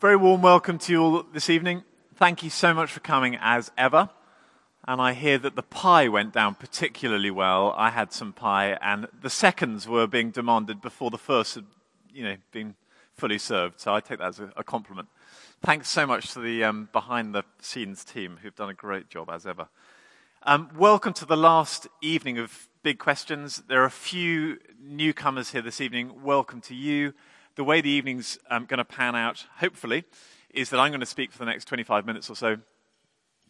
very warm welcome to you all this evening. Thank you so much for coming as ever. And I hear that the pie went down particularly well. I had some pie, and the seconds were being demanded before the first had, you know, been fully served. So I take that as a, compliment. Thanks so much to the um, behind the scenes team who've done a great job as ever. Um, welcome to the last evening of Big Questions. There are a few newcomers here this evening. Welcome to you the way the evening's um, going to pan out, hopefully, is that I'm going to speak for the next 25 minutes or so.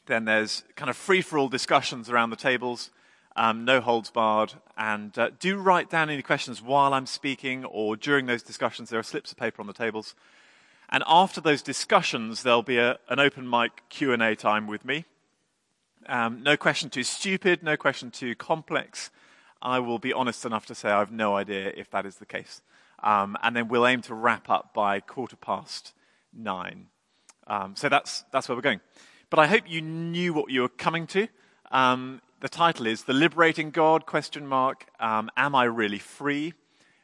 Then there's kind of free for all discussions around the tables, um, no holds barred. And uh, do write down any questions while I'm speaking or during those discussions. There are slips of paper on the tables. And after those discussions, there'll be a, an open mic Q&A time with me. Um, no question too stupid, no question too complex. I will be honest enough to say I have no idea if that is the case. Um, and then we'll aim to wrap up by quarter past nine. Um, so that's, that's where we're going. But I hope you knew what you were coming to. Um, the title is The Liberating God, question mark, um, Am I Really Free?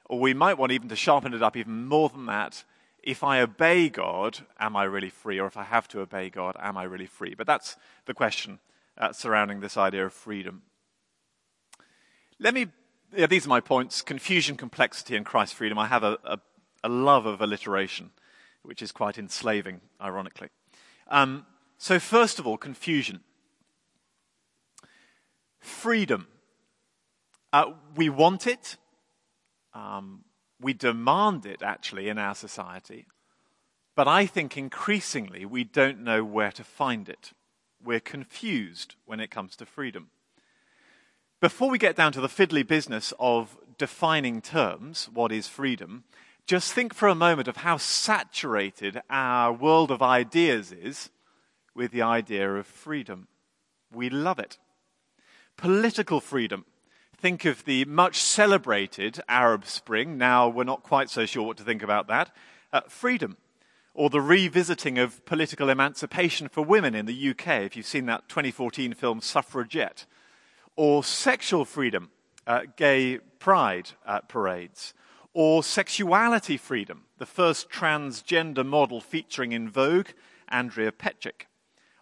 Or we might want even to sharpen it up even more than that. If I obey God, am I really free? Or if I have to obey God, am I really free? But that's the question uh, surrounding this idea of freedom. Let me yeah, these are my points confusion, complexity, and Christ freedom. I have a, a, a love of alliteration, which is quite enslaving, ironically. Um, so, first of all, confusion. Freedom. Uh, we want it, um, we demand it actually in our society, but I think increasingly we don't know where to find it. We're confused when it comes to freedom. Before we get down to the fiddly business of defining terms, what is freedom, just think for a moment of how saturated our world of ideas is with the idea of freedom. We love it. Political freedom. Think of the much celebrated Arab Spring. Now we're not quite so sure what to think about that. Uh, freedom. Or the revisiting of political emancipation for women in the UK, if you've seen that 2014 film Suffragette or sexual freedom, uh, gay pride uh, parades, or sexuality freedom, the first transgender model featuring in Vogue, Andrea Pejic,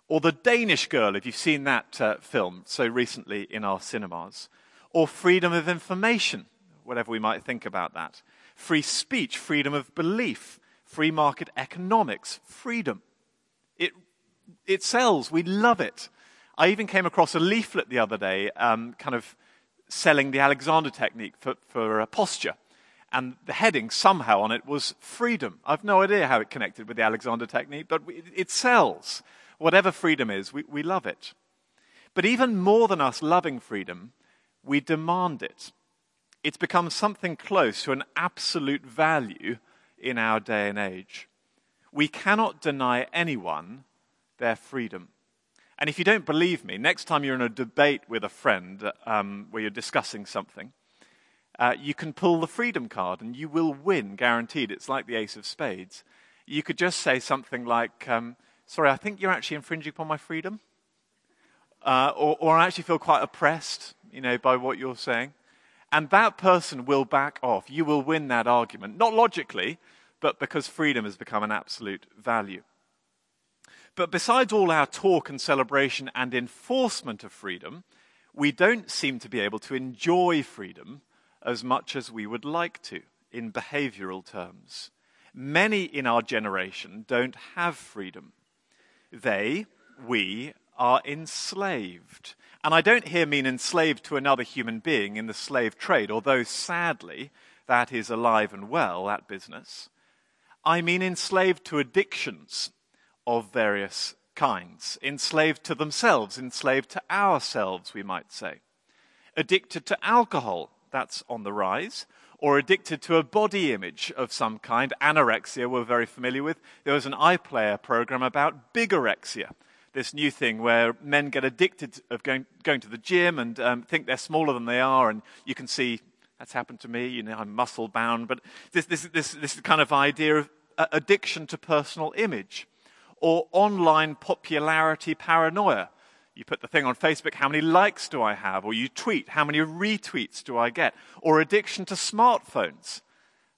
or The Danish Girl, if you've seen that uh, film so recently in our cinemas, or freedom of information, whatever we might think about that, free speech, freedom of belief, free market economics, freedom. It, it sells, we love it. I even came across a leaflet the other day, um, kind of selling the Alexander technique for, for uh, posture. And the heading somehow on it was freedom. I've no idea how it connected with the Alexander technique, but it, it sells. Whatever freedom is, we, we love it. But even more than us loving freedom, we demand it. It's become something close to an absolute value in our day and age. We cannot deny anyone their freedom. And if you don't believe me, next time you're in a debate with a friend um, where you're discussing something, uh, you can pull the freedom card and you will win, guaranteed. It's like the ace of spades. You could just say something like, um, Sorry, I think you're actually infringing upon my freedom. Uh, or, or I actually feel quite oppressed, you know, by what you're saying. And that person will back off. You will win that argument. Not logically, but because freedom has become an absolute value. But besides all our talk and celebration and enforcement of freedom, we don't seem to be able to enjoy freedom as much as we would like to in behavioral terms. Many in our generation don't have freedom. They, we, are enslaved. And I don't here mean enslaved to another human being in the slave trade, although sadly that is alive and well, that business. I mean enslaved to addictions of various kinds, enslaved to themselves, enslaved to ourselves, we might say. Addicted to alcohol, that's on the rise, or addicted to a body image of some kind, anorexia, we're very familiar with. There was an iPlayer program about bigorexia, this new thing where men get addicted of going, going to the gym and um, think they're smaller than they are, and you can see that's happened to me. You know, I'm muscle bound, but this, this, this, this kind of idea of uh, addiction to personal image or online popularity paranoia. You put the thing on Facebook, how many likes do I have? Or you tweet, how many retweets do I get? Or addiction to smartphones.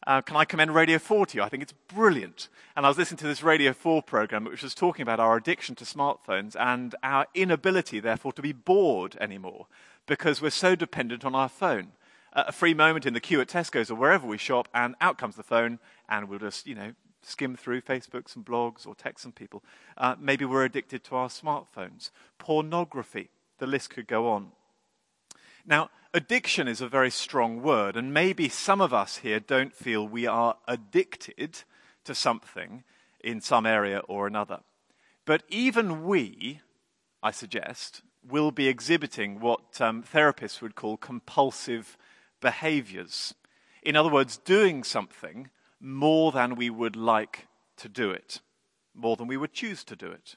Uh, can I commend Radio 4 to you? I think it's brilliant. And I was listening to this Radio 4 program, which was talking about our addiction to smartphones and our inability, therefore, to be bored anymore because we're so dependent on our phone. Uh, a free moment in the queue at Tesco's or wherever we shop, and out comes the phone, and we'll just, you know, skim through Facebooks and blogs or text some people. Uh, maybe we're addicted to our smartphones. Pornography, the list could go on. Now, addiction is a very strong word, and maybe some of us here don't feel we are addicted to something in some area or another. But even we, I suggest, will be exhibiting what um, therapists would call compulsive behaviors. In other words, doing something more than we would like to do it, more than we would choose to do it.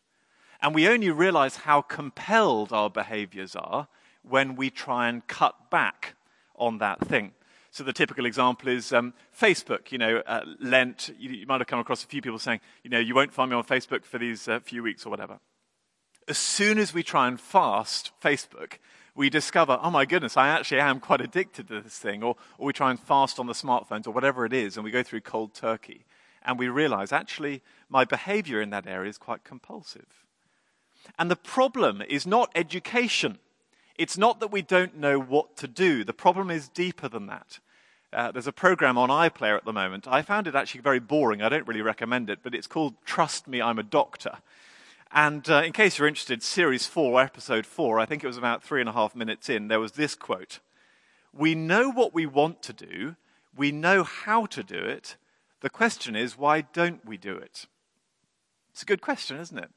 And we only realize how compelled our behaviors are when we try and cut back on that thing. So the typical example is um, Facebook. You know, uh, Lent. You, you, might have come across a few people saying, you know, you won't find me on Facebook for these uh, few weeks or whatever. As soon as we try and fast Facebook, we discover, oh my goodness, I actually am quite addicted to this thing. Or, or we try and fast on the smartphones or whatever it is, and we go through cold turkey, and we realize actually my behavior in that area is quite compulsive. And the problem is not education. It's not that we don't know what to do. The problem is deeper than that. Uh, there's a program on iPlayer at the moment. I found it actually very boring. I don't really recommend it, but it's called Trust Me, I'm a Doctor. And uh, in case you're interested, Series 4, Episode 4, I think it was about three and a half minutes in, there was this quote We know what we want to do, we know how to do it. The question is, why don't we do it? It's a good question, isn't it?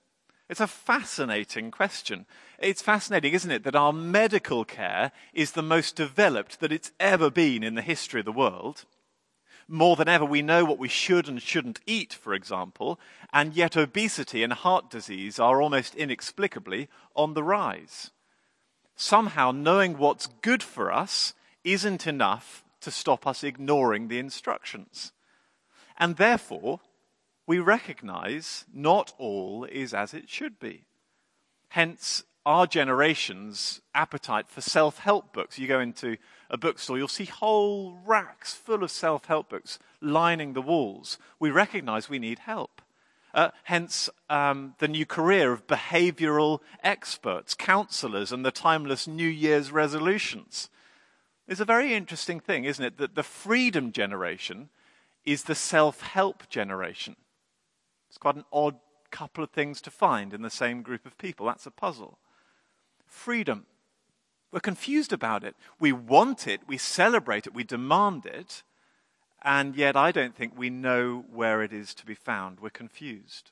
It's a fascinating question. It's fascinating, isn't it, that our medical care is the most developed that it's ever been in the history of the world. More than ever, we know what we should and shouldn't eat, for example, and yet obesity and heart disease are almost inexplicably on the rise. Somehow, knowing what's good for us isn't enough to stop us ignoring the instructions. And therefore, we recognize not all is as it should be. Hence, our generation's appetite for self help books. You go into a bookstore, you'll see whole racks full of self help books lining the walls. We recognize we need help. Uh, hence, um, the new career of behavioral experts, counselors, and the timeless New Year's resolutions. It's a very interesting thing, isn't it? That the freedom generation is the self help generation. It's quite an odd couple of things to find in the same group of people. That's a puzzle. Freedom. We're confused about it. We want it, we celebrate it, we demand it, and yet I don't think we know where it is to be found. We're confused.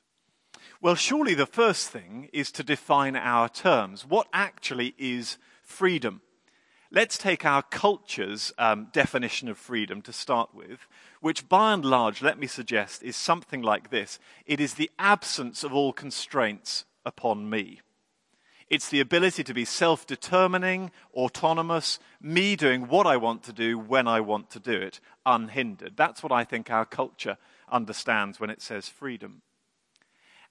Well, surely the first thing is to define our terms. What actually is freedom? Let's take our culture's um, definition of freedom to start with, which by and large, let me suggest, is something like this it is the absence of all constraints upon me. It's the ability to be self determining, autonomous, me doing what I want to do when I want to do it, unhindered. That's what I think our culture understands when it says freedom.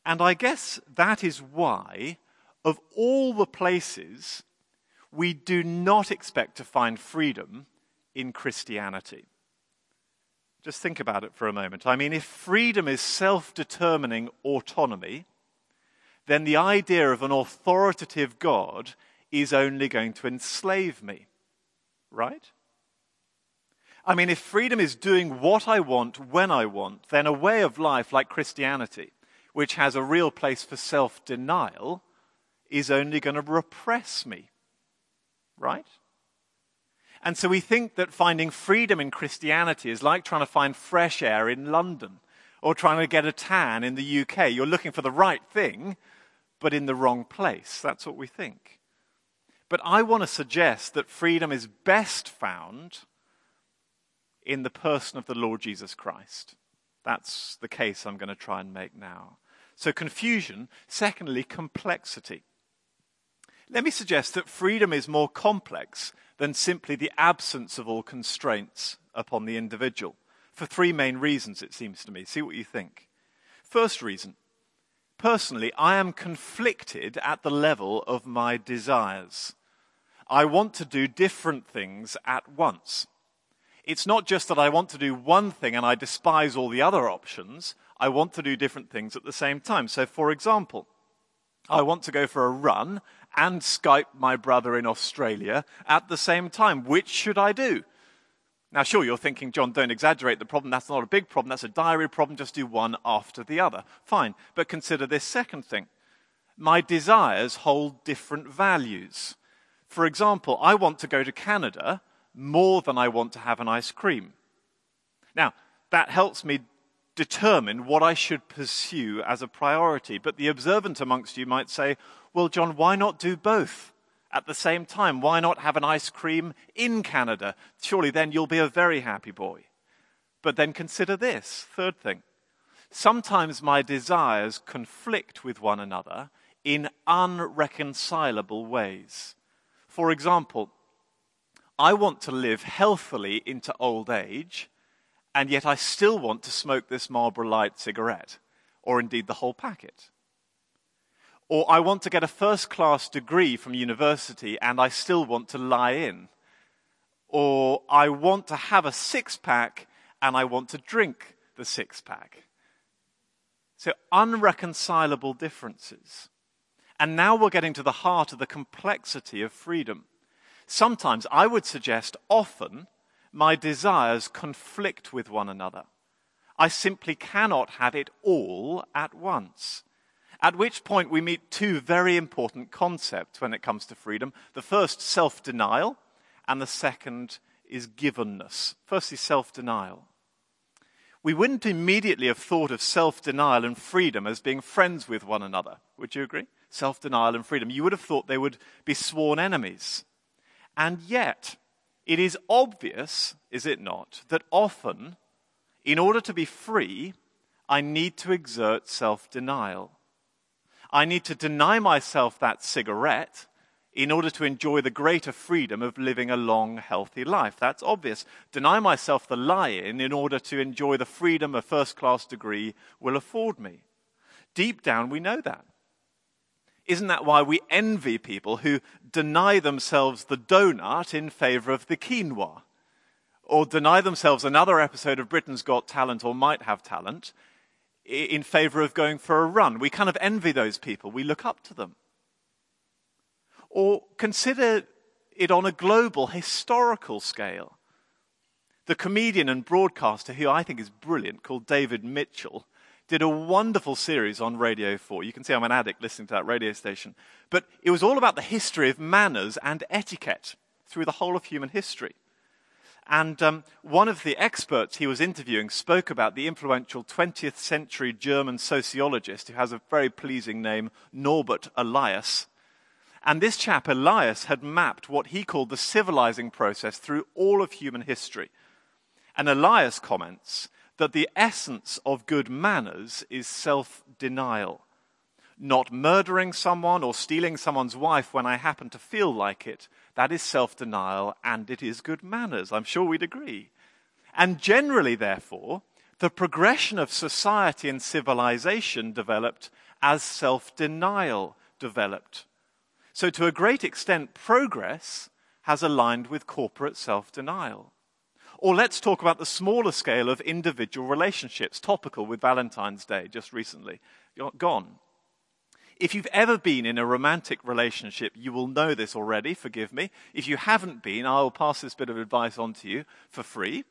And I guess that is why, of all the places we do not expect to find freedom in Christianity. Just think about it for a moment. I mean, if freedom is self determining autonomy, then the idea of an authoritative God is only going to enslave me. Right? I mean, if freedom is doing what I want when I want, then a way of life like Christianity, which has a real place for self denial, is only going to repress me right? And so we think that finding freedom in Christianity is like trying to find fresh air in London or trying to get a tan in the UK. You're looking for the right thing, but in the wrong place. That's what we think. But I want to suggest that freedom is best found in the person of the Lord Jesus Christ. That's the case I'm going to try and make now. So, confusion. Secondly, complexity. Let me suggest that freedom is more complex than simply the absence of all constraints upon the individual, for three main reasons, it seems to me. See what you think. First reason personally, I am conflicted at the level of my desires. I want to do different things at once. It's not just that I want to do one thing and I despise all the other options. I want to do different things at the same time. So, for example, I want to go for a run and Skype my brother in Australia at the same time. Which should I do? Now, sure, you're thinking, John, don't exaggerate the problem. That's not a big problem. That's a diary problem. Just do one after the other. Fine. But consider this second thing. My desires hold different values. For example, I want to go to Canada more than I want to have an ice cream. Now, that helps me determine what I should pursue as a priority. But the observant amongst you might say, well, John, why not do both? At the same time. Why not have an ice cream in Canada? Surely then you'll be a very happy boy. But then consider this third thing. Sometimes my desires conflict with one another in unreconcilable ways. For example, I want to live healthily into old age, and yet I still want to smoke this Marlboro Light cigarette, or indeed the whole packet. Or I want to get a first class degree from university and I still want to lie in. Or I want to have a six pack and I want to drink the six pack. So, unreconcilable differences. And now we're getting to the heart of the complexity of freedom. Sometimes, I would suggest often, my desires conflict with one another. I simply cannot have it all at once. At which point we meet two very important concepts when it comes to freedom. The first, self denial, and the second is givenness. Firstly, self denial. We wouldn't immediately have thought of self denial and freedom as being friends with one another. Would you agree? Self denial and freedom. You would have thought they would be sworn enemies. And yet, it is obvious, is it not, that often, in order to be free, I need to exert self denial. I need to deny myself that cigarette in order to enjoy the greater freedom of living a long, healthy life. That's obvious. Deny myself the lie in in order to enjoy the freedom a first class degree will afford me. Deep down, we know that. Isn't that why we envy people who deny themselves the donut in favor of the quinoa? Or deny themselves another episode of Britain's Got Talent or Might Have Talent in favor of going for a run. We kind of envy those people, we look up to them. Or consider it on a global, historical scale. The comedian and broadcaster, who I think is brilliant, called David Mitchell, did a wonderful series on Radio 4. You can see I'm an addict listening to that radio station. But it was all about the history of manners and etiquette through the whole of human history. And um, one of the experts he was interviewing spoke about the influential 20th century German sociologist who has a very pleasing name, Norbert Elias. And this chap, Elias, had mapped what he called the civilizing process through all of human history. And Elias comments that the essence of good manners is self denial. Not murdering someone or stealing someone's wife when I happen to feel like it, that is self denial and it is good manners. I'm sure we'd agree. And generally, therefore, the progression of society and civilization developed as self denial developed. So, to a great extent, progress has aligned with corporate self denial. Or let's talk about the smaller scale of individual relationships, topical with Valentine's Day just recently gone. If you've ever been in a romantic relationship, you will know this already, forgive me. If you haven't been, I will pass this bit of advice on to you for free.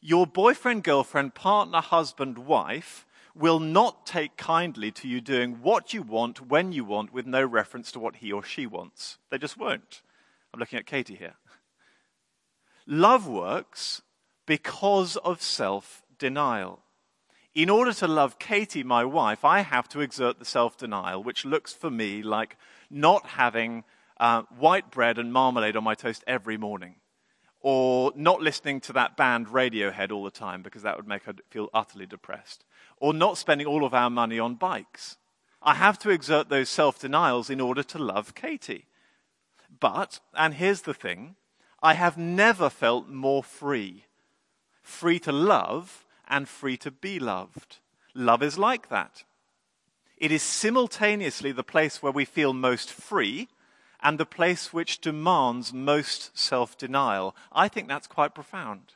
Your boyfriend, girlfriend, partner, husband, wife will not take kindly to you doing what you want when you want with no reference to what he or she wants. They just won't. I'm looking at Katie here. Love works because of self denial in order to love Katie, my wife, I have to exert the self denial, which looks for me like not having uh, white bread and marmalade on my toast every morning, or not listening to that band Radiohead all the time because that would make her feel utterly depressed, or not spending all of our money on bikes. I have to exert those self denials in order to love Katie. But, and here's the thing, I have never felt more free. Free to love and free to be loved. Love is like that. It is simultaneously the place where we feel most free and the place which demands most self denial. I think that's quite profound.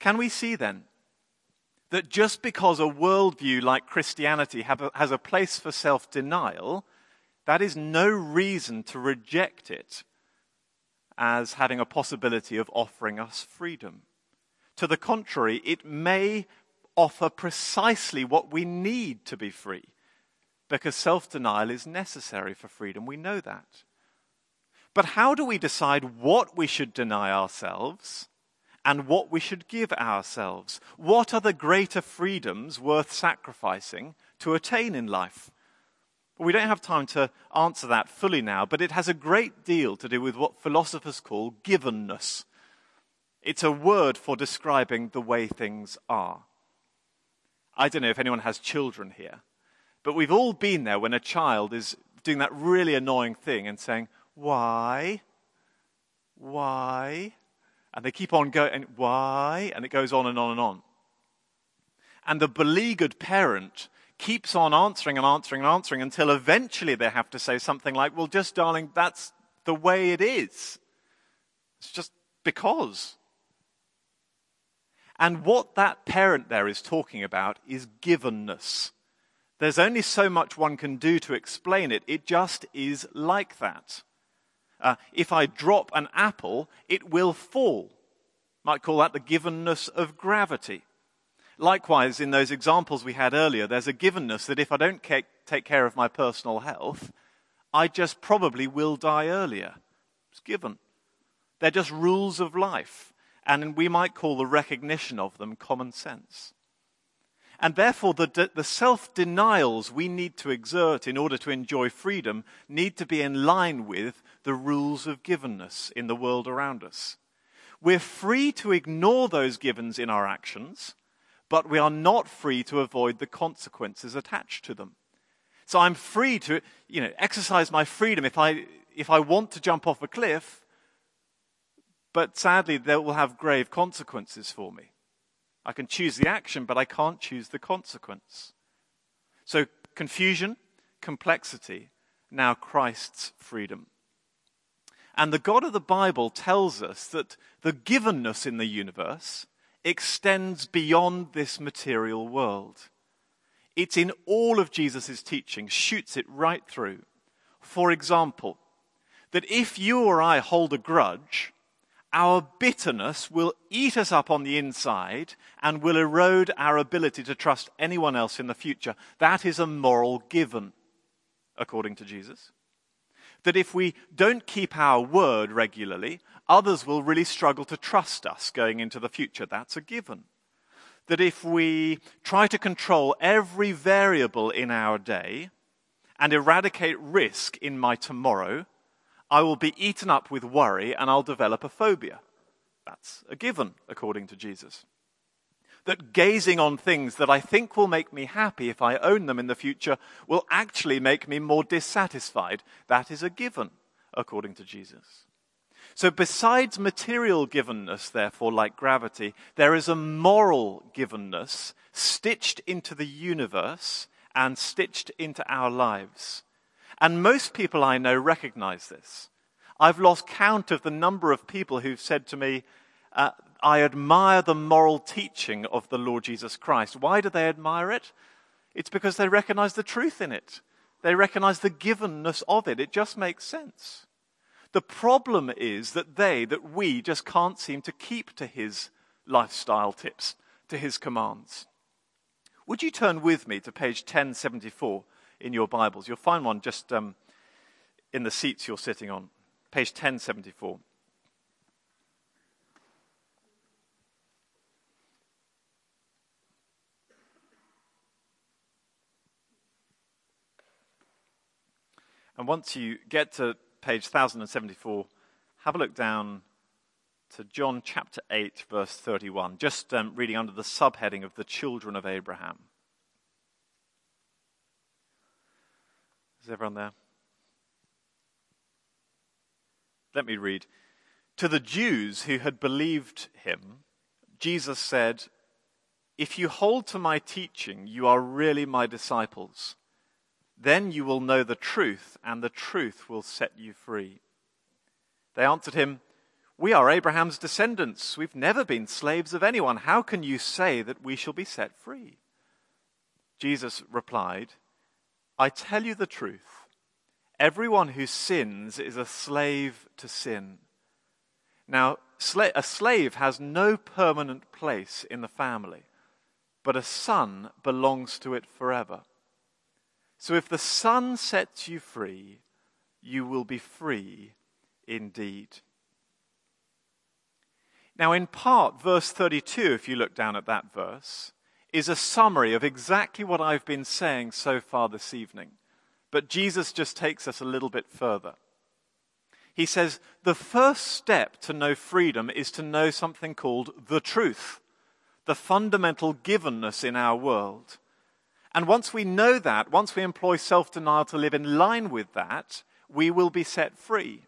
Can we see then that just because a worldview like Christianity has a place for self denial, that is no reason to reject it as having a possibility of offering us freedom. To the contrary, it may offer precisely what we need to be free, because self denial is necessary for freedom. We know that. But how do we decide what we should deny ourselves and what we should give ourselves? What are the greater freedoms worth sacrificing to attain in life? We don't have time to answer that fully now, but it has a great deal to do with what philosophers call givenness. It's a word for describing the way things are. I don't know if anyone has children here, but we've all been there when a child is doing that really annoying thing and saying, Why? Why? And they keep on going, Why? And it goes on and on and on. And the beleaguered parent keeps on answering and answering and answering until eventually they have to say something like, Well, just darling, that's the way it is. It's just because. And what that parent there is talking about is givenness. There's only so much one can do to explain it. It just is like that. Uh, if I drop an apple, it will fall. Might call that the givenness of gravity. Likewise, in those examples we had earlier, there's a givenness that if I don't take care of my personal health, I just probably will die earlier. It's given. They're just rules of life, and we might call the recognition of them common sense. And therefore, the, the self denials we need to exert in order to enjoy freedom need to be in line with the rules of givenness in the world around us. We're free to ignore those givens in our actions but we are not free to avoid the consequences attached to them. So I'm free to, you know, exercise my freedom if I, if I want to jump off a cliff, but sadly, that will have grave consequences for me. I can choose the action, but I can't choose the consequence. So confusion, complexity, now Christ's freedom. And the God of the Bible tells us that the givenness in the universe extends beyond this material world. It's in all of Jesus' teaching, shoots it right through. For example, that if you or I hold a grudge, our bitterness will eat us up on the inside and will erode our ability to trust anyone else in the future. That is a moral given, according to Jesus. That if we don't keep our word regularly, others will really struggle to trust us going into the future. That's a given. That if we try to control every variable in our day and eradicate risk in my tomorrow, I will be eaten up with worry and I'll develop a phobia. That's a given, according to Jesus. That gazing on things that I think will make me happy if I own them in the future will actually make me more dissatisfied. That is a given, according to Jesus. So, besides material givenness, therefore, like gravity, there is a moral givenness stitched into the universe and stitched into our lives. And most people I know recognize this. I've lost count of the number of people who've said to me, uh, I admire the moral teaching of the Lord Jesus Christ. Why do they admire it? It's because they recognize the truth in it. They recognize the givenness of it. It just makes sense. The problem is that they, that we, just can't seem to keep to his lifestyle tips, to his commands. Would you turn with me to page 1074 in your Bibles? You'll find one just um, in the seats you're sitting on. Page 1074. And once you get to page 1074, have a look down to John chapter 8, verse 31, just um, reading under the subheading of the children of Abraham. Is everyone there? Let me read. To the Jews who had believed him, Jesus said, If you hold to my teaching, you are really my disciples. Then you will know the truth, and the truth will set you free. They answered him, We are Abraham's descendants. We've never been slaves of anyone. How can you say that we shall be set free? Jesus replied, I tell you the truth. Everyone who sins is a slave to sin. Now, a slave has no permanent place in the family, but a son belongs to it forever. So if the Son sets you free, you will be free indeed. Now, in part, verse 32, if you look down at that verse, is a summary of exactly what I've been saying so far this evening. But Jesus just takes us a little bit further. He says the first step to know freedom is to know something called the truth, the fundamental givenness in our world. And once we know that, once we employ self denial to live in line with that, we will be set free.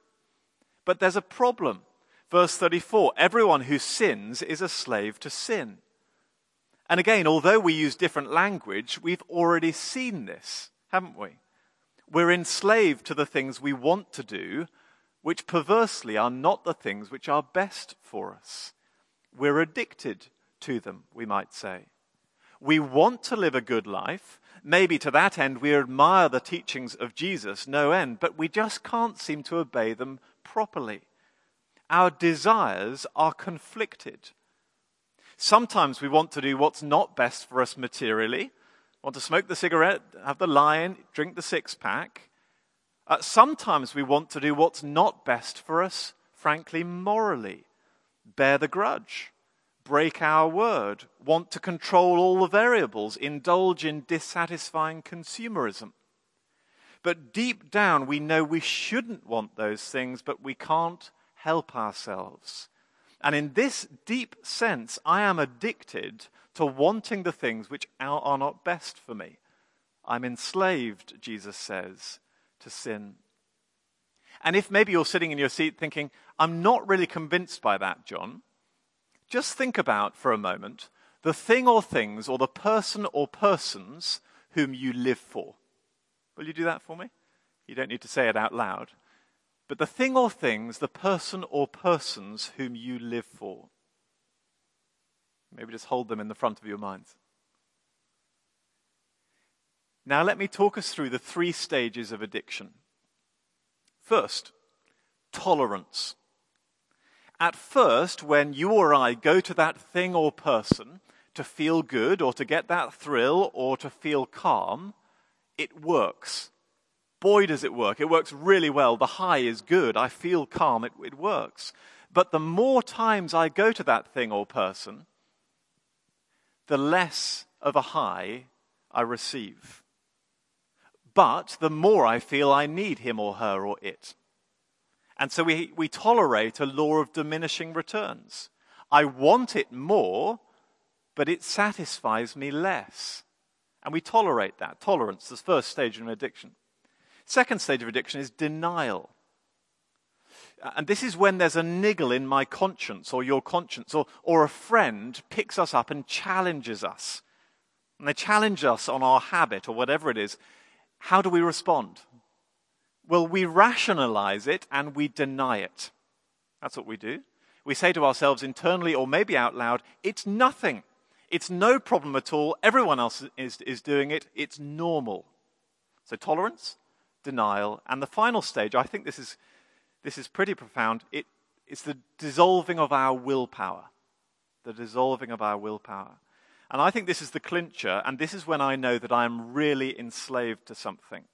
But there's a problem. Verse 34 everyone who sins is a slave to sin. And again, although we use different language, we've already seen this, haven't we? We're enslaved to the things we want to do, which perversely are not the things which are best for us. We're addicted to them, we might say. We want to live a good life. Maybe to that end we admire the teachings of Jesus, no end, but we just can't seem to obey them properly. Our desires are conflicted. Sometimes we want to do what's not best for us materially, want to smoke the cigarette, have the line, drink the six pack. Uh, sometimes we want to do what's not best for us, frankly, morally, bear the grudge break our word, want to control all the variables, indulge in dissatisfying consumerism. But deep down, we know we shouldn't want those things, but we can't help ourselves. And in this deep sense, I am addicted to wanting the things which are not best for me. I'm enslaved, Jesus says, to sin. And if maybe you're sitting in your seat thinking, I'm not really convinced by that, John, just think about for a moment the thing or things or the person or persons whom you live for. Will you do that for me? You don't need to say it out loud. But the thing or things, the person or persons whom you live for. Maybe just hold them in the front of your minds. Now, let me talk us through the three stages of addiction. First, tolerance. At first, when you or I go to that thing or person to feel good or to get that thrill or to feel calm, it works. Boy, does it work. It works really well. The high is good. I feel calm. It, it works. But the more times I go to that thing or person, the less of a high I receive. But the more I feel I need him or her or it. And so we, we tolerate a law of diminishing returns. I want it more, but it satisfies me less. And we tolerate that. Tolerance, the first stage of addiction. Second stage of addiction is denial. Uh, and this is when there's a niggle in my conscience or your conscience, or, or a friend picks us up and challenges us. And they challenge us on our habit or whatever it is. How do we respond? Well, we rationalize it and we deny it. That's what we do. We say to ourselves internally or maybe out loud, it's nothing. It's no problem at all. Everyone else is, is doing it. It's normal. So, tolerance, denial, and the final stage, I think this is, this is pretty profound. It, it's the dissolving of our willpower. The dissolving of our willpower. And I think this is the clincher, and this is when I know that I am really enslaved to something.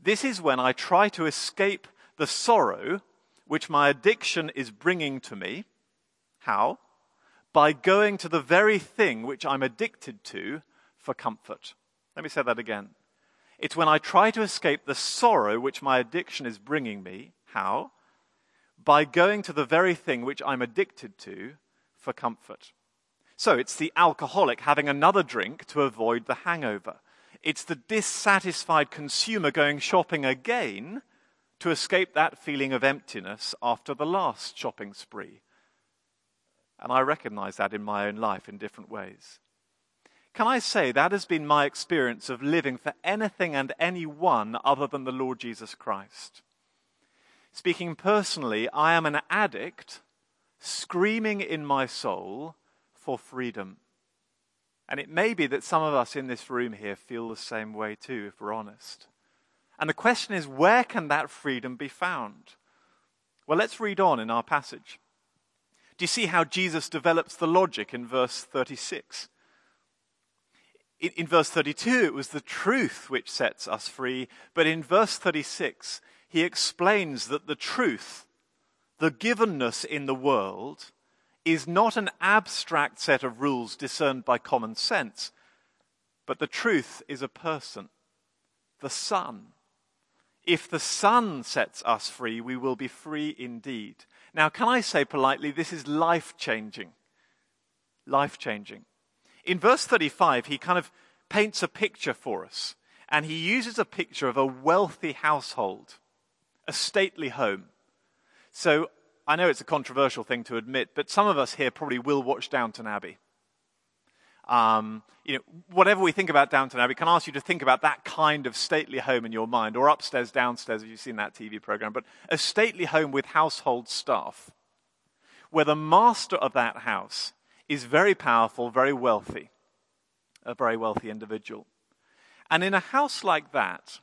This is when I try to escape the sorrow which my addiction is bringing to me. How? By going to the very thing which I'm addicted to for comfort. Let me say that again. It's when I try to escape the sorrow which my addiction is bringing me. How? By going to the very thing which I'm addicted to for comfort. So it's the alcoholic having another drink to avoid the hangover. It's the dissatisfied consumer going shopping again to escape that feeling of emptiness after the last shopping spree. And I recognize that in my own life in different ways. Can I say that has been my experience of living for anything and anyone other than the Lord Jesus Christ? Speaking personally, I am an addict screaming in my soul for freedom. And it may be that some of us in this room here feel the same way too, if we're honest. And the question is, where can that freedom be found? Well, let's read on in our passage. Do you see how Jesus develops the logic in verse 36? In, in, verse 32, it was the truth which sets us free, but in verse 36, he explains that the truth, the givenness in the world, is not an abstract set of rules discerned by common sense, but the truth is a person, the Son. If the Son sets us free, we will be free indeed. Now, can I say politely, this is life changing? Life changing. In verse 35, he kind of paints a picture for us, and he uses a picture of a wealthy household, a stately home. So I know it's a controversial thing to admit, but some of us here probably will watch Downton Abbey. Um, you know, whatever we think about Downton Abbey, can ask you to think about that kind of stately home in your mind, or upstairs, downstairs, if you've seen that TV program, but a stately home with household staff, where the master of that house is very powerful, very wealthy, a very wealthy individual. And in a house like that,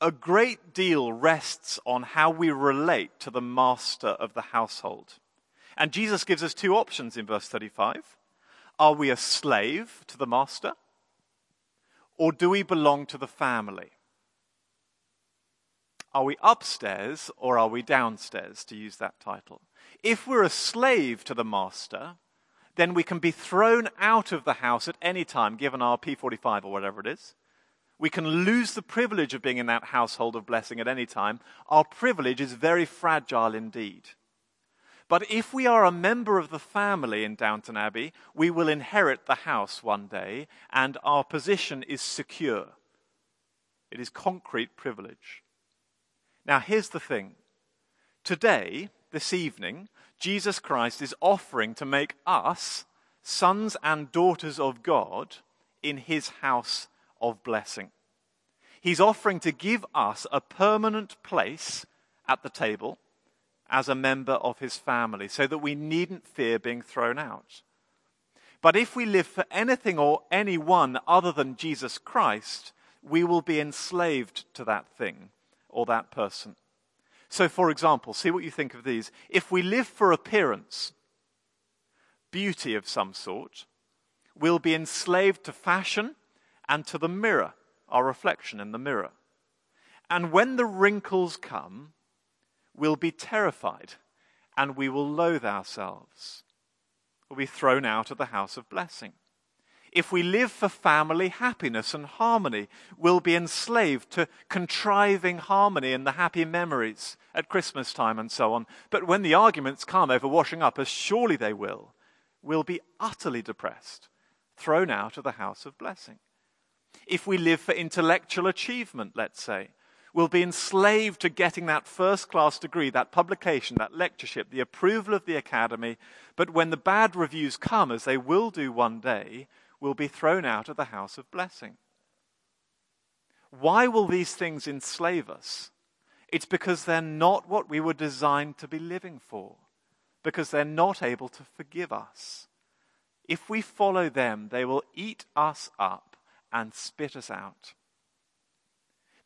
a great deal rests on how we relate to the master of the household. And Jesus gives us two options in verse 35. Are we a slave to the master? Or do we belong to the family? Are we upstairs or are we downstairs, to use that title? If we're a slave to the master, then we can be thrown out of the house at any time, given our P45 or whatever it is. We can lose the privilege of being in that household of blessing at any time. Our privilege is very fragile indeed. But if we are a member of the family in Downton Abbey, we will inherit the house one day, and our position is secure. It is concrete privilege. Now, here's the thing. Today, this evening, Jesus Christ is offering to make us sons and daughters of God in his house of blessing. He's offering to give us a permanent place at the table as a member of his family so that we needn't fear being thrown out. But if we live for anything or anyone other than Jesus Christ, we will be enslaved to that thing or that person. So, for example, see what you think of these. If we live for appearance, beauty of some sort, we'll be enslaved to fashion and to the mirror, our reflection in the mirror. And when the wrinkles come, we'll be terrified and we will loathe ourselves. We'll be thrown out of the house of blessing. If we live for family happiness and harmony, we'll be enslaved to contriving harmony and the happy memories at Christmas time and so on. But when the arguments come over washing up, as surely they will, we'll be utterly depressed, thrown out of the house of blessing if we live for intellectual achievement, let's say. We'll be enslaved to getting that first class degree, that publication, that lectureship, the approval of the academy. But when the bad reviews come, as they will do one day, we'll be thrown out of the house of blessing. Why will these things enslave us? It's because they're not what we were designed to be living for, because they're not able to forgive us. If we follow them, they will eat us up and spit us out.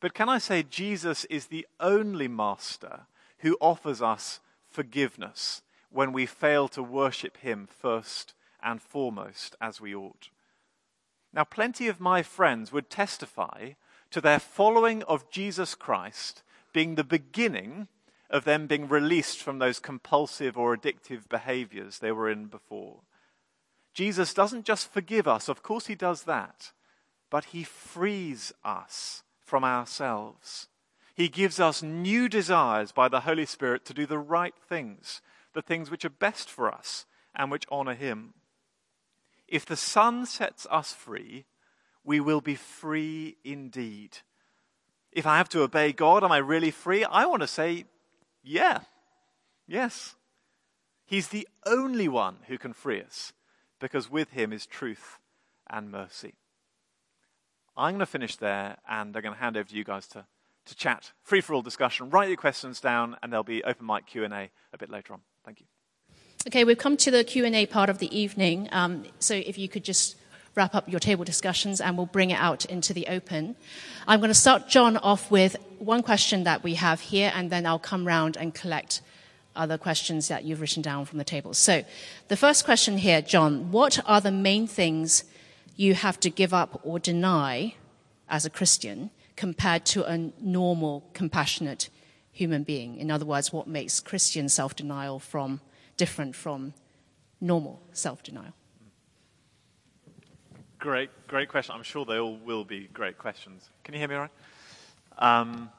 But can I say, Jesus is the only master who offers us forgiveness when we fail to worship him first and foremost as we ought. Now, plenty of my friends would testify to their following of Jesus Christ being the beginning of them being released from those compulsive or addictive behaviors they were in before. Jesus doesn't just forgive us, of course, he does that but He frees us from ourselves. He gives us new desires by the Holy Spirit to do the right things, the things which are best for us and which honor Him. If the Son sets us free, we will be free indeed. If I have to obey God, am I really free? I want to say, yeah, yes. He's the only one who can free us because with Him is truth and mercy. I'm going to finish there, and I'm going to hand over to you guys to, to chat. Free for all discussion. Write your questions down, and there'll be open mic Q&A a bit later on. Thank you. Okay, we've come to the Q&A part of the evening. Um, so if you could just wrap up your table discussions and we'll bring it out into the open. I'm going to start John off with one question that we have here and then I'll come round and collect other questions that you've written down from the table. So the first question here, John, what are the main things you have to give up or deny as a Christian compared to a normal, compassionate human being? In other words, what makes Christian self denial from different from normal self denial? Great, great question. I'm sure they all will be great questions. Can you hear me all right? Um,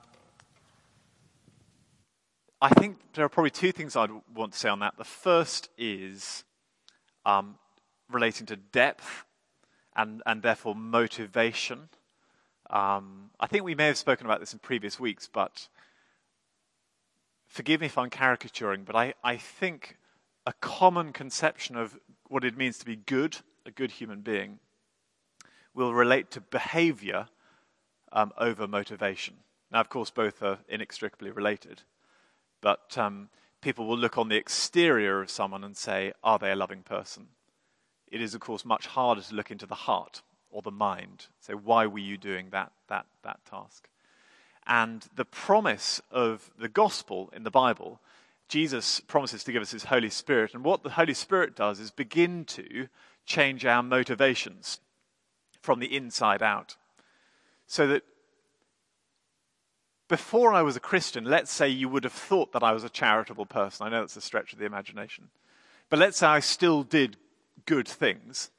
I think there are probably two things I'd want to say on that. The first is um, relating to depth and, and therefore motivation. Um, I think we may have spoken about this in previous weeks, but forgive me if I'm caricaturing, but I, I think a common conception of what it means to be good, a good human being, will relate to behavior um, over motivation. Now, of course, both are inextricably related, but um, people will look on the exterior of someone and say, are they a loving person? It is, of course, much harder to look into the heart or the mind. So, why were you doing that, that, that task? And the promise of the gospel in the Bible, Jesus promises to give us his Holy Spirit. And what the Holy Spirit does is begin to change our motivations from the inside out. So that before I was a Christian, let's say you would have thought that I was a charitable person. I know that's a stretch of the imagination. But let's say I still did good things,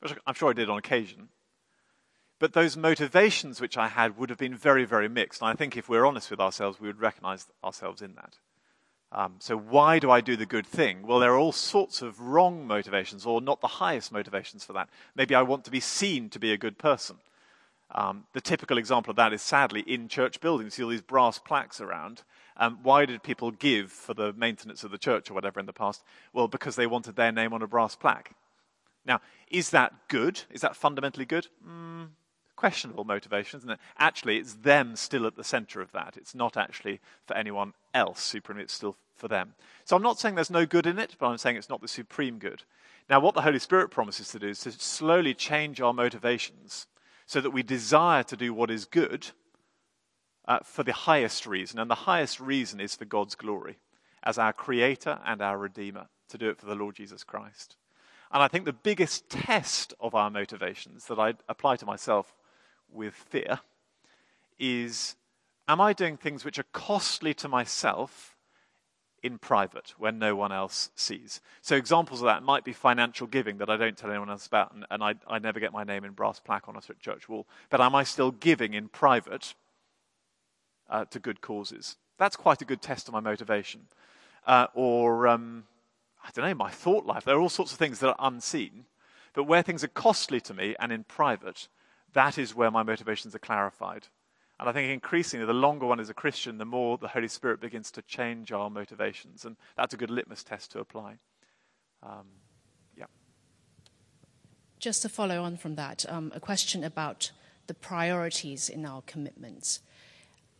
which I'm sure I did on occasion. But those motivations which I had would have been very, very mixed. And I think if we're honest with ourselves, we would recognize ourselves in that. Um, so, why do I do the good thing? Well, there are all sorts of wrong motivations, or not the highest motivations for that. Maybe I want to be seen to be a good person. Um, the typical example of that is sadly in church buildings. You see all these brass plaques around. Um, why did people give for the maintenance of the church or whatever in the past? Well, because they wanted their name on a brass plaque. Now, is that good? Is that fundamentally good? Questionable motivations, isn't? Actually, it's them still at the center of that. It's not actually for anyone else supreme, it's still for them. So I'm not saying there's no good in it, but I'm saying it's not the supreme good. Now, what the Holy Spirit promises to do is to slowly change our motivations so that we desire to do what is good uh, for the highest reason. And the highest reason is for God's glory as our Creator and our Redeemer, to do it for the Lord Jesus Christ. And I think the biggest test of our motivations that I apply to myself with fear is am I doing things which are costly to myself in private when no one else sees? So, examples of that might be financial giving that I don't tell anyone else about, and, and I, I never get my name in brass plaque on a church wall. But am I still giving in private uh, to good causes? That's quite a good test of my motivation. Uh, or, um, I don't know, my thought life. There are all sorts of things that are unseen. But where things are costly to me and in private, that is where my motivations are clarified. And I think increasingly, the longer one is a Christian, the more the Holy Spirit begins to change our motivations. And that's a good litmus test to apply. Um, yeah. Just to follow on from that, um, a question about the priorities in our commitments.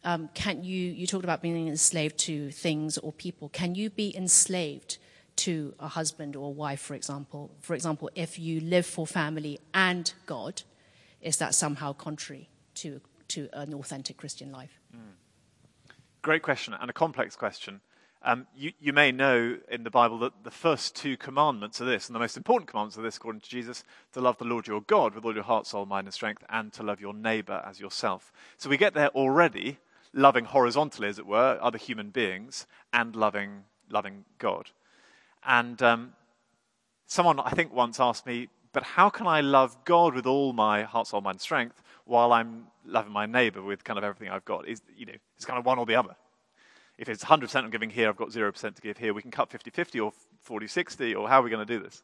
Um, can you, you talked about being enslaved to things or people. Can you be enslaved to a husband or wife, for example? For example, if you live for family and God, is that somehow contrary to, to an authentic Christian life? Mm. Great question, and a complex question. Um, you, you, may know in the Bible that the first two commandments are this, and the most important commandments are this, according to Jesus, to love the Lord your God with all your heart, soul, mind, and strength, and to love your neighbor as yourself. So we get there already, loving horizontally, as it were, other human beings, and loving, loving God. And um, someone, I think, once asked me, but how can I love God with all my heart, soul, mind, strength while I'm loving my neighbor with kind of everything I've got? Is, you know, it's kind of one or the other. If it's 100% I'm giving here, I've got 0% to give here. We can cut 50 50 or 40 60, or how are we going to do this?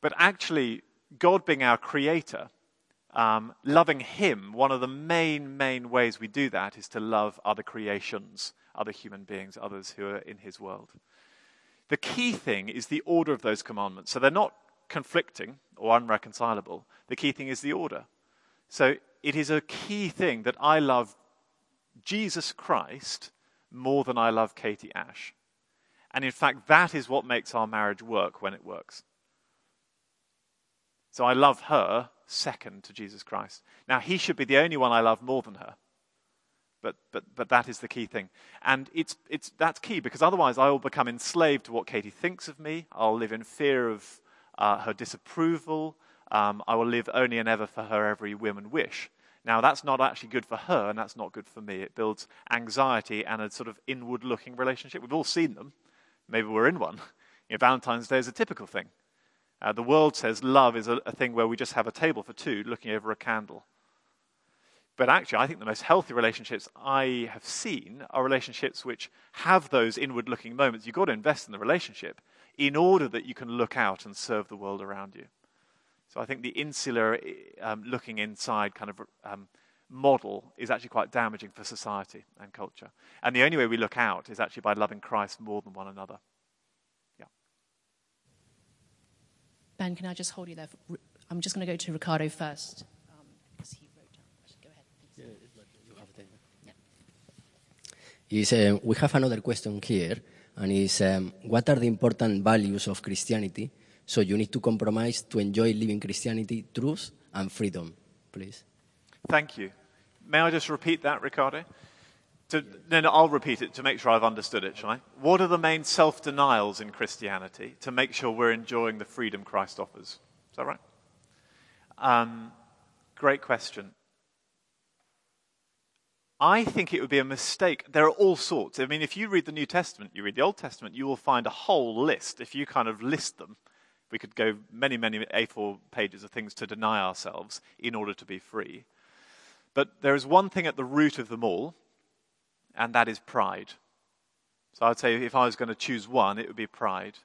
But actually, God being our creator, um, loving Him, one of the main, main ways we do that is to love other creations, other human beings, others who are in His world. The key thing is the order of those commandments. So they're not conflicting. Or unreconcilable. The key thing is the order. So it is a key thing that I love Jesus Christ more than I love Katie Ash. And in fact, that is what makes our marriage work when it works. So I love her second to Jesus Christ. Now, he should be the only one I love more than her. But, but, but that is the key thing. And it's, it's, that's key because otherwise I will become enslaved to what Katie thinks of me. I'll live in fear of uh, her disapproval. Um, I will live only and ever for her every whim and wish. Now, that's not actually good for her, and that's not good for me. It builds anxiety and a sort of inward looking relationship. We've all seen them. Maybe we're in one. You know, Valentine's Day is a typical thing. Uh, the world says love is a, a thing where we just have a table for two looking over a candle. But actually, I think the most healthy relationships I have seen are relationships which have those inward looking moments. You've got to invest in the relationship in order that you can look out and serve the world around you. So I think the insular um, looking inside kind of um, model is actually quite damaging for society and culture. And the only way we look out is actually by loving Christ more than one another. Yeah. Ben, can I just hold you there? I'm just going to go to Ricardo first. is uh, we have another question here, and is um, what are the important values of Christianity? So you need to compromise to enjoy living Christianity, truth, and freedom, please. Thank you. May I just repeat that, Ricardo? To, no, no, I'll repeat it to make sure I've understood it, shall I? What are the main self denials in Christianity to make sure we're enjoying the freedom Christ offers? Is that right? Um, great question. I think it would be a mistake. There are all sorts. I mean, if you read the New Testament, you read the Old Testament, you will find a whole list. If you kind of list them, we could go many, many A4 pages of things to deny ourselves in order to be free. But there is one thing at the root of them all, and that is pride. So I would say if I was going to choose one, it would be pride.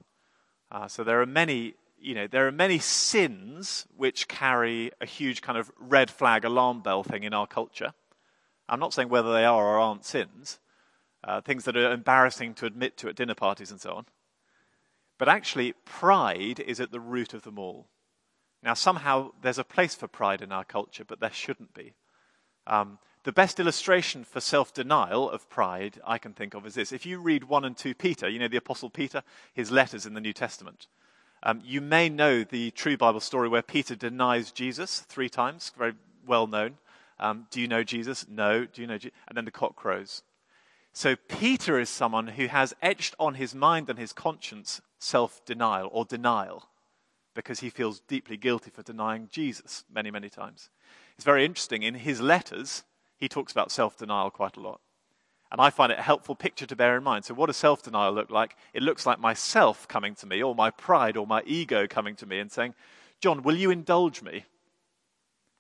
Uh, so there are many, you know, there are many sins which carry a huge kind of red flag alarm bell thing in our culture. I'm not saying whether they are or aren't sins, uh, things that are embarrassing to admit to at dinner parties and so on. But actually, pride is at the root of them all. Now, somehow there's a place for pride in our culture, but there shouldn't be. Um, the best illustration for self denial of pride I can think of is this. If you read 1 and 2 Peter, you know the Apostle Peter, his letters in the New Testament, um, you may know the true Bible story where Peter denies Jesus three times, very well known. Um, do you know Jesus? No. Do you know Jesus? And then the cock crows. So Peter is someone who has etched on his mind and his conscience self denial or denial because he feels deeply guilty for denying Jesus many, many times. It's very interesting. In his letters, he talks about self denial quite a lot. And I find it a helpful picture to bear in mind. So, what does self denial look like? It looks like myself coming to me, or my pride, or my ego coming to me and saying, John, will you indulge me?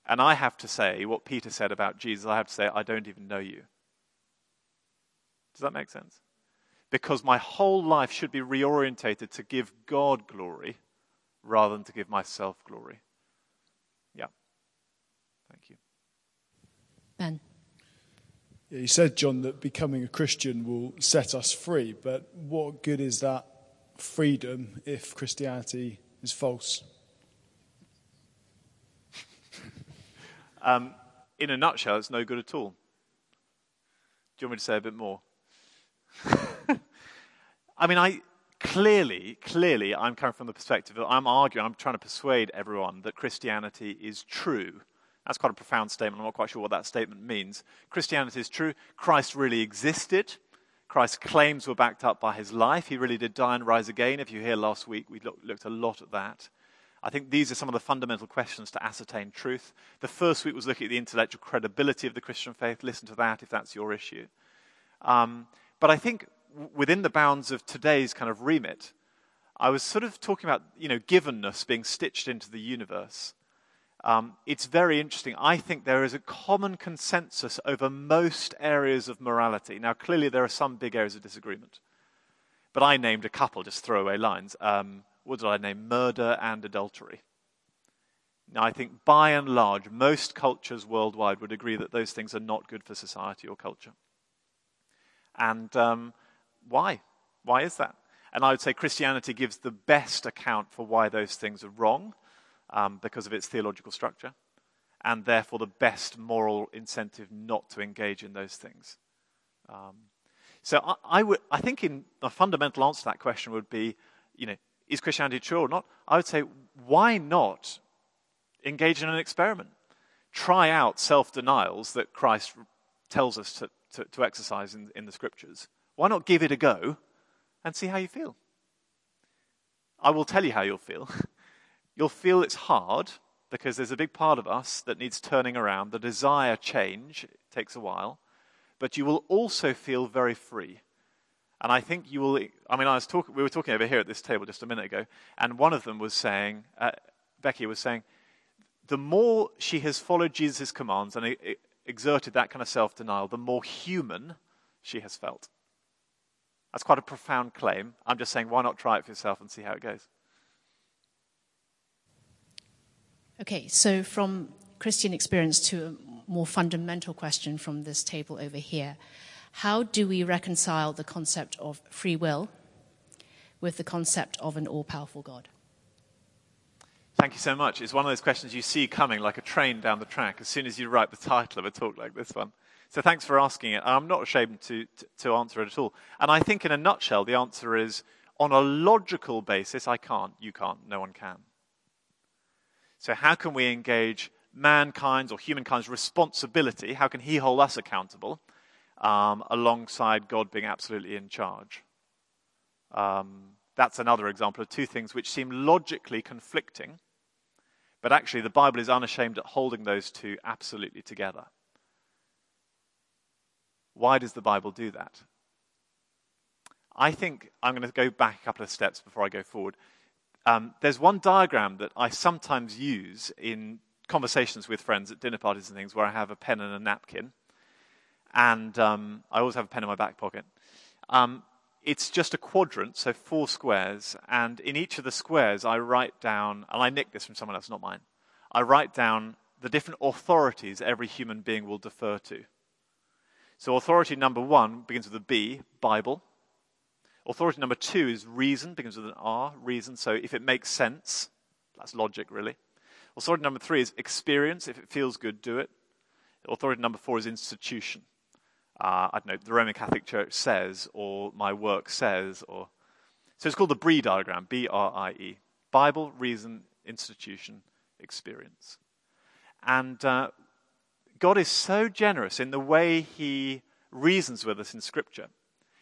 And I have to say what Peter said about Jesus. I have to say, I don't even know you. Does that make sense? Because my whole life should be reorientated to give God glory rather than to give myself glory. Yeah. Thank you. Ben. Yeah, you said, John, that becoming a Christian will set us free, but what good is that freedom if Christianity is false? Um, in a nutshell, it's no good at all. Do you want me to say a bit more? I mean, I clearly, clearly, I'm coming from the perspective that I'm arguing, I'm trying to persuade everyone that Christianity is true. That's quite a profound statement. I'm not quite sure what that statement means. Christianity is true. Christ really existed. Christ's claims were backed up by his life. He really did die and rise again. If you hear last week, we looked a lot at that. I think these are some of the fundamental questions to ascertain truth. The first week was looking at the intellectual credibility of the Christian faith. Listen to that if that's your issue. Um, but I think within the bounds of today's kind of remit, I was sort of talking about, you know, givenness being stitched into the universe. Um, it's very interesting. I think there is a common consensus over most areas of morality. Now, clearly, there are some big areas of disagreement. But I named a couple, just throwaway lines. Um, what did I name? Murder and adultery. Now, I think by and large, most cultures worldwide would agree that those things are not good for society or culture. And um, why? Why is that? And I would say Christianity gives the best account for why those things are wrong. um, because of its theological structure, and therefore the best moral incentive not to engage in those things. Um, so I, I, would, I think in the fundamental answer to that question would be, you know, is Christianity true or not? I would say, why not engage in an experiment? Try out self denials that Christ tells us to, to, to exercise in, in the scriptures. Why not give it a go and see how you feel? I will tell you how you'll feel. you'll feel it's hard because there's a big part of us that needs turning around. The desire change takes a while, but you will also feel very free. And I think you will. I mean, I was talking. We were talking over here at this table just a minute ago, and one of them was saying, uh, Becky was saying, the more she has followed Jesus' commands and exerted that kind of self denial, the more human she has felt. That's quite a profound claim. I'm just saying, why not try it for yourself and see how it goes? Okay, so from Christian experience to a more fundamental question from this table over here how do we reconcile the concept of free will with the concept of an all powerful God? Thank you so much. It's one of those questions you see coming like a train down the track as soon as you write the title of a talk like this one. So thanks for asking it. I'm not ashamed to, to, to, answer it at all. And I think, in a nutshell, the answer is on a logical basis, I can't, you can't, no one can. So, how can we engage mankind's or humankind's responsibility? How can he hold us accountable um, alongside God being absolutely in charge? Um, that's another example of two things which seem logically conflicting, but actually the Bible is unashamed at holding those two absolutely together. Why does the Bible do that? I think I'm going to go back a couple of steps before I go forward. Um, there's one diagram that I sometimes use in conversations with friends at dinner parties and things where I have a pen and a napkin. And um, I always have a pen in my back pocket. Um, it's just a quadrant, so four squares, and in each of the squares I write down, and I nick this from someone else, not mine. I write down the different authorities every human being will defer to. So authority number one begins with a B, Bible. Authority number two is reason, begins with an R, reason. So if it makes sense, that's logic, really. Authority number three is experience. If it feels good, do it. Authority number four is institution uh, I don't know, the Roman Catholic Church says, or my work says, or. So it's called the BRIE diagram, B R I E Bible, Reason, Institution, Experience. And uh, God is so generous in the way He reasons with us in Scripture.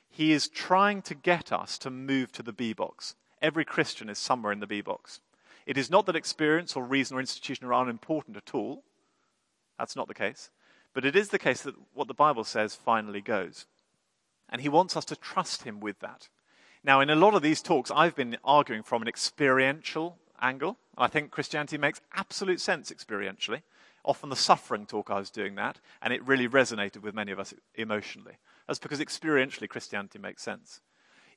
He is trying to get us to move to the B box. Every Christian is somewhere in the B box. It is not that experience or reason or institution are unimportant at all. That's not the case. But it is the case that what the Bible says finally goes. And he wants us to trust him with that. Now, in a lot of these talks, I've been arguing from an experiential angle. I think Christianity makes absolute sense experientially. Often the suffering talk, I was doing that, and it really resonated with many of us emotionally. That's because experientially Christianity makes sense.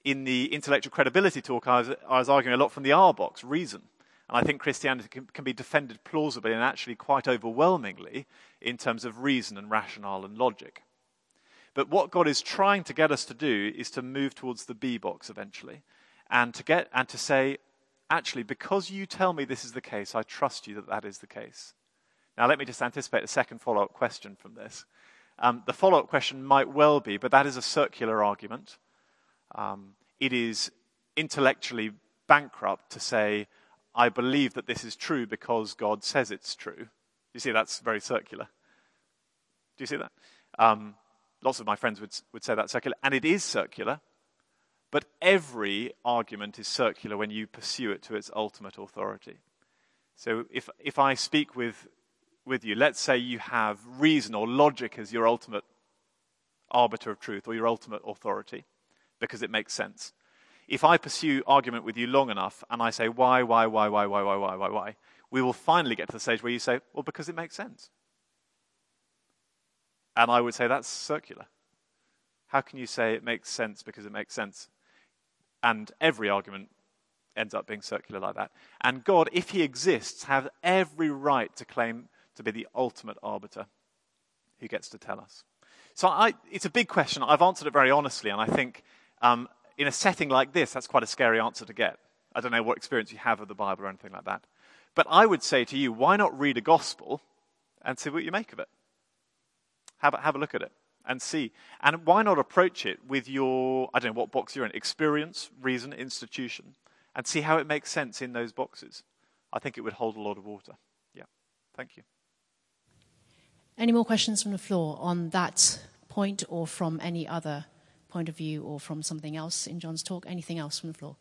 In the intellectual credibility talk, I was, I was arguing a lot from the R box, reason. And I think Christianity can, can, be defended plausibly and actually quite overwhelmingly in terms of reason and rationale and logic. But what God is trying to get us to do is to move towards the B box eventually and to get and to say actually because you tell me this is the case I trust you that that is the case. Now let me just anticipate a second follow-up question from this. Um, the follow-up question might well be but that is a circular argument. Um, it is intellectually bankrupt to say I believe that this is true because God says it's true. You see, that's very circular. Do you see that? Um, lots of my friends would, would say that's circular, and it is circular, but every argument is circular when you pursue it to its ultimate authority. So if, if I speak with, with you, let's say you have reason or logic as your ultimate arbiter of truth or your ultimate authority because it makes sense if I pursue argument with you long enough and I say why, why, why, why, why, why, why, why, why, we will finally get to the stage where you say, well, because it makes sense. And I would say that's circular. How can you say it makes sense because it makes sense? And every argument ends up being circular like that. And God, if He exists, has every right to claim to be the ultimate arbiter who gets to tell us. So I, it's a big question. I've answered it very honestly, and I think um, in a setting like this, that's quite a scary answer to get. I don't know what experience you have of the Bible or anything like that. But I would say to you, why not read a gospel and see what you make of it? Have a, have a look at it and see. And why not approach it with your, I don't know what box you're in, experience, reason, institution, and see how it makes sense in those boxes? I think it would hold a lot of water. Yeah. Thank you. Any more questions from the floor on that point or from any other point of view or from something else in John's talk? Anything else from the floor?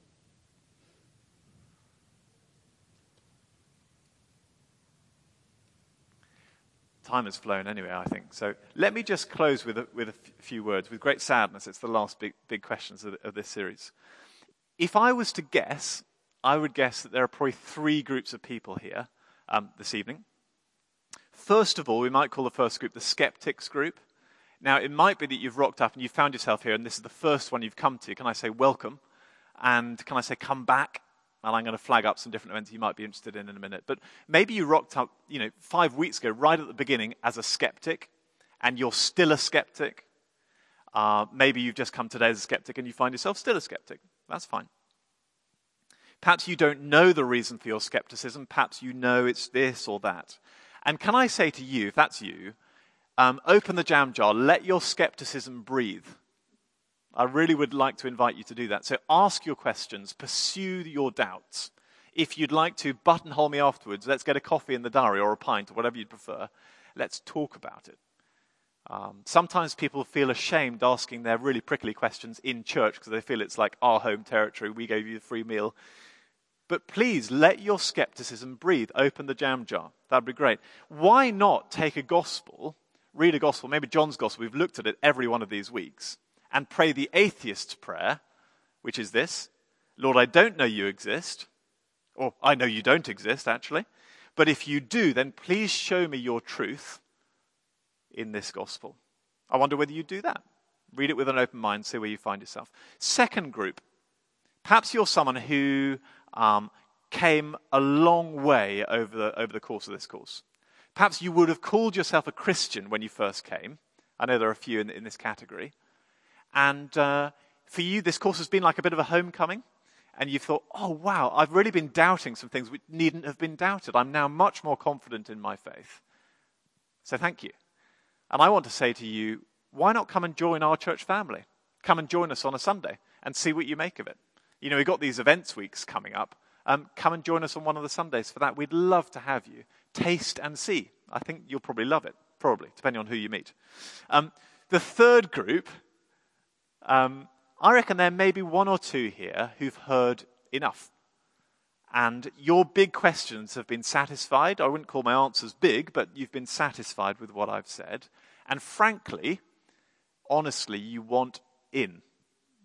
time has flown anyway, I think. So let me just close with a, with a few words. With great sadness, it's the last big, big questions of, of this series. If I was to guess, I would guess that there are probably three groups of people here um, this evening. First of all, we might call the first group the skeptics group. Now, it might be that you've rocked up and you've found yourself here, and this is the first one you've come to. Can I say welcome? And can I say come back? and I'm going to flag up some different events you might be interested in in a minute. But maybe you rocked up, you know, five weeks ago, right at the beginning, as a skeptic, and you're still a skeptic. Uh, maybe you've just come today as a skeptic and you find yourself still a skeptic. That's fine. Perhaps you don't know the reason for your skepticism. Perhaps you know it's this or that. And can I say to you, if that's you, um, open the jam jar, let your skepticism breathe. I really would like to invite you to do that. So ask your questions, pursue your doubts. If you'd like to buttonhole me afterwards, let's get a coffee in the diary or a pint or whatever you'd prefer. Let's talk about it. Um, sometimes people feel ashamed asking their really prickly questions in church because they feel it's like our home territory. We gave you the free meal. But please let your skepticism breathe. Open the jam jar. That'd be great. Why not take a gospel, read a gospel, maybe John's gospel? We've looked at it every one of these weeks and pray the atheist's prayer, which is this Lord, I don't know you exist, or I know you don't exist, actually, but if you do, then please show me your truth in this gospel. I wonder whether you do that. Read it with an open mind, see where you find yourself. Second group, perhaps you're someone who um, came a long way over the, over the course of this course. Perhaps you would have called yourself a Christian when you first came. I know there are a few in, in this category. And uh, for you, this course has been like a bit of a homecoming. And you've thought, oh, wow, I've really been doubting some things which needn't have been doubted. I'm now much more confident in my faith. So thank you. And I want to say to you, why not come and join our church family? Come and join us on a Sunday and see what you make of it. You know, we've got these events weeks coming up. Um, come and join us on one of the Sundays for that. We'd love to have you. Taste and see. I think you'll probably love it, probably, depending on who you meet. Um, the third group um, I reckon there may be one or two here who've heard enough. And your big questions have been satisfied. I wouldn't call my answers big, but you've been satisfied with what I've said. And frankly, honestly, you want in.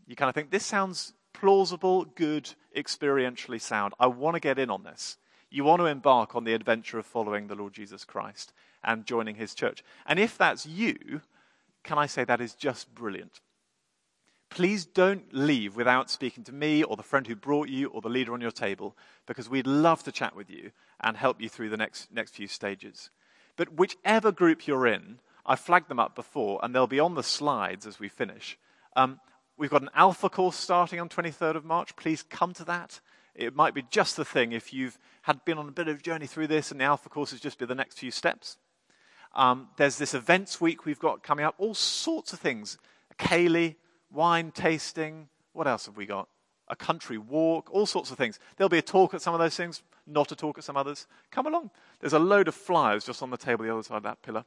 You kind of think, this sounds plausible, good, experientially sound. I want to get in on this. You want to embark on the adventure of following the Lord Jesus Christ and joining his church. And if that's you, can I say that is just brilliant? please don't leave without speaking to me or the friend who brought you or the leader on your table because we'd love to chat with you and help you through the next, next few stages. But whichever group you're in, I flagged them up before and they'll be on the slides as we finish. Um, we've got an alpha course starting on 23rd of March. Please come to that. It might be just the thing if you've had been on a bit of a journey through this and the alpha course is just be the next few steps. Um, there's this events week we've got coming up, all sorts of things. ceilidh, wine tasting. What else have we got? A country walk, all sorts of things. There'll be a talk at some of those things, not a talk at some others. Come along. There's a load of flyers just on the table the other side of that pillar.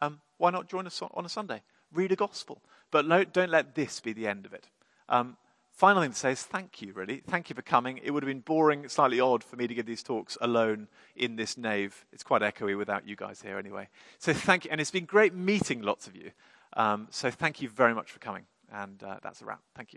Um, why not join us on a Sunday? Read a gospel. But don't let this be the end of it. Um, final thing to say is thank you, really. Thank you for coming. It would have been boring, slightly odd for me to give these talks alone in this nave. It's quite echoey without you guys here anyway. So thank you. And it's been great meeting lots of you. Um, so thank you very much for coming. And uh, that's a wrap. Thank you.